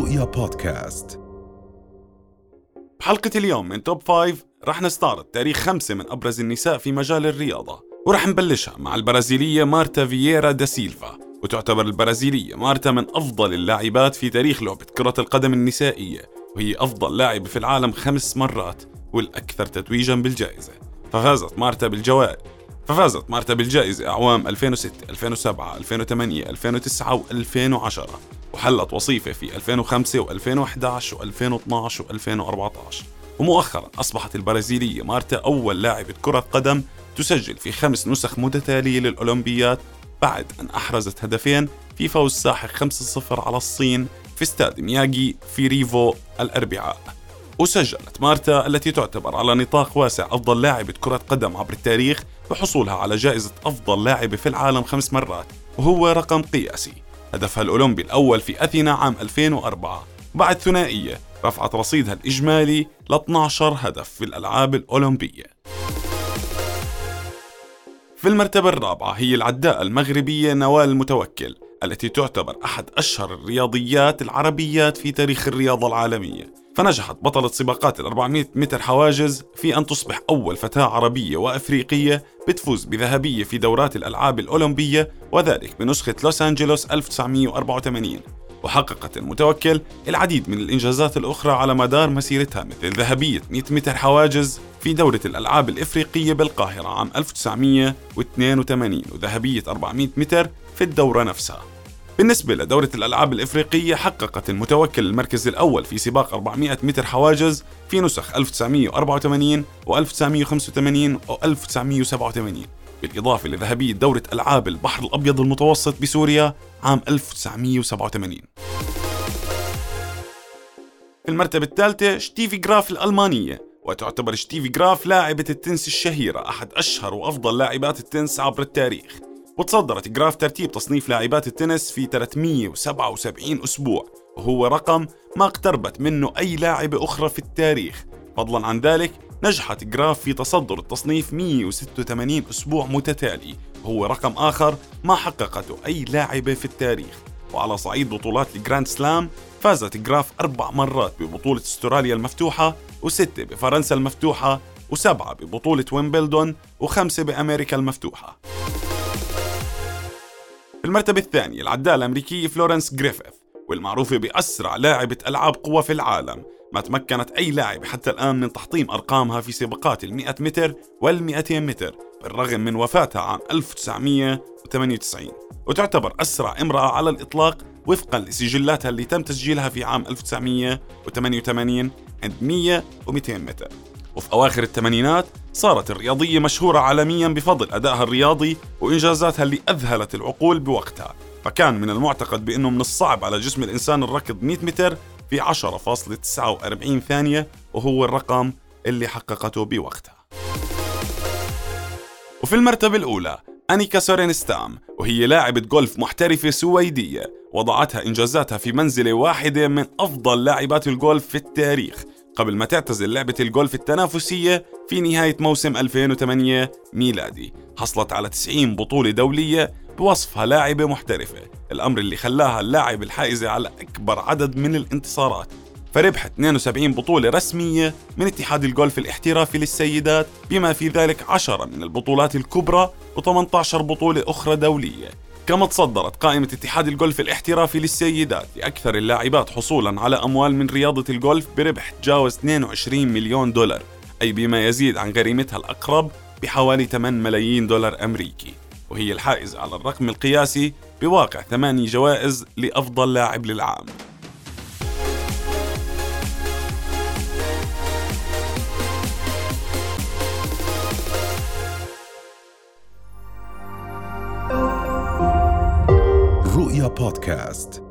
رؤيا بودكاست. بحلقة اليوم من Top Five رح نستعرض تاريخ خمسة من أبرز النساء في مجال الرياضة ورح نبلشها مع البرازيلية مارتا فييرا دا سيلفا وتعتبر البرازيلية مارتا من أفضل اللاعبات في تاريخ لعبة كرة القدم النسائية وهي أفضل لاعبة في العالم خمس مرات والأكثر تتويجا بالجائزة. ففازت مارتا بالجوائز ففازت مارتا بالجائزة أعوام 2006 2007 2008 2009 و2010 وحلت وصيفة في 2005 و2011 و2012 و2014 ومؤخرا أصبحت البرازيلية مارتا أول لاعبة كرة قدم تسجل في خمس نسخ متتالية للأولمبيات بعد أن أحرزت هدفين في فوز ساحق 5-0 على الصين في استاد مياجي في ريفو الأربعاء. وسجلت مارتا التي تعتبر على نطاق واسع أفضل لاعبة كرة قدم عبر التاريخ بحصولها على جائزة أفضل لاعبة في العالم خمس مرات وهو رقم قياسي. هدفها الأولمبي الأول في أثينا عام 2004 بعد ثنائية رفعت رصيدها الإجمالي ل 12 هدف في الألعاب الأولمبية. في المرتبة الرابعة هي العداء المغربية نوال المتوكل التي تعتبر أحد أشهر الرياضيات العربيات في تاريخ الرياضة العالمية. فنجحت بطلة سباقات ال 400 متر حواجز في أن تصبح أول فتاة عربية وأفريقية بتفوز بذهبية في دورات الألعاب الأولمبية وذلك بنسخة لوس أنجلوس 1984 وحققت المتوكل العديد من الإنجازات الأخرى على مدار مسيرتها مثل ذهبية 100 متر حواجز في دورة الألعاب الإفريقية بالقاهرة عام 1982 وذهبية 400 متر في الدورة نفسها. بالنسبة لدورة الألعاب الإفريقية حققت المتوكل المركز الأول في سباق 400 متر حواجز في نسخ 1984 و1985 و1987 بالإضافة لذهبية دورة ألعاب البحر الأبيض المتوسط بسوريا عام 1987 في المرتبة الثالثة شتيفي جراف الألمانية. وتعتبر شتيفي جراف لاعبة التنس الشهيرة أحد أشهر وأفضل لاعبات التنس عبر التاريخ. وتصدرت جراف ترتيب تصنيف لاعبات التنس في 377 أسبوع. وهو رقم ما اقتربت منه أي لاعبة أخرى في التاريخ. فضلا عن ذلك نجحت جراف في تصدر التصنيف 186 أسبوع متتالي. وهو رقم آخر ما حققته أي لاعبة في التاريخ. وعلى صعيد بطولات الجراند سلام فازت جراف أربع مرات ببطولة أستراليا المفتوحة وستة بفرنسا المفتوحة وسبعة ببطولة ويمبلدون وخمسة بأمريكا المفتوحة. في المرتبة الثانية العداءة الأمريكية فلورنس جريفيث والمعروفة بأسرع لاعبة ألعاب قوى في العالم. ما تمكنت أي لاعب حتى الآن من تحطيم أرقامها في سباقات ال 100 متر وال 200 متر بالرغم من وفاتها عام 1998 وتعتبر أسرع امرأة على الإطلاق وفقا لسجلاتها اللي تم تسجيلها في عام 1988 عند 100 و 200 متر. وفي أواخر الثمانينات صارت الرياضية مشهورة عالميا بفضل أدائها الرياضي وإنجازاتها اللي أذهلت العقول بوقتها. فكان من المعتقد بأنه من الصعب على جسم الإنسان الركض 100 متر في 10.49 ثانية وهو الرقم اللي حققته بوقتها. وفي المرتبة الأولى أنيكا سورينستام وهي لاعبة جولف محترفة سويدية وضعتها إنجازاتها في منزلة واحدة من أفضل لاعبات الجولف في التاريخ. قبل ما تعتزل لعبة الجولف التنافسية في نهاية موسم 2008 ميلادي حصلت على 90 بطولة دولية بوصفها لاعبة محترفة الأمر اللي خلاها اللاعب الحائزة على أكبر عدد من الانتصارات. فربحت 72 بطولة رسمية من اتحاد الجولف الاحترافي للسيدات بما في ذلك 10 من البطولات الكبرى و18 بطولة أخرى دولية. كما تصدرت قائمة اتحاد الجولف الاحترافي للسيدات لأكثر اللاعبات حصولا على أموال من رياضة الجولف بربح تجاوز 22 مليون دولار أي بما يزيد عن غريمتها الأقرب بحوالي 8 ملايين دولار أمريكي. وهي الحائزة على الرقم القياسي بواقع ثماني جوائز لأفضل لاعب للعام. رؤيا بودكاست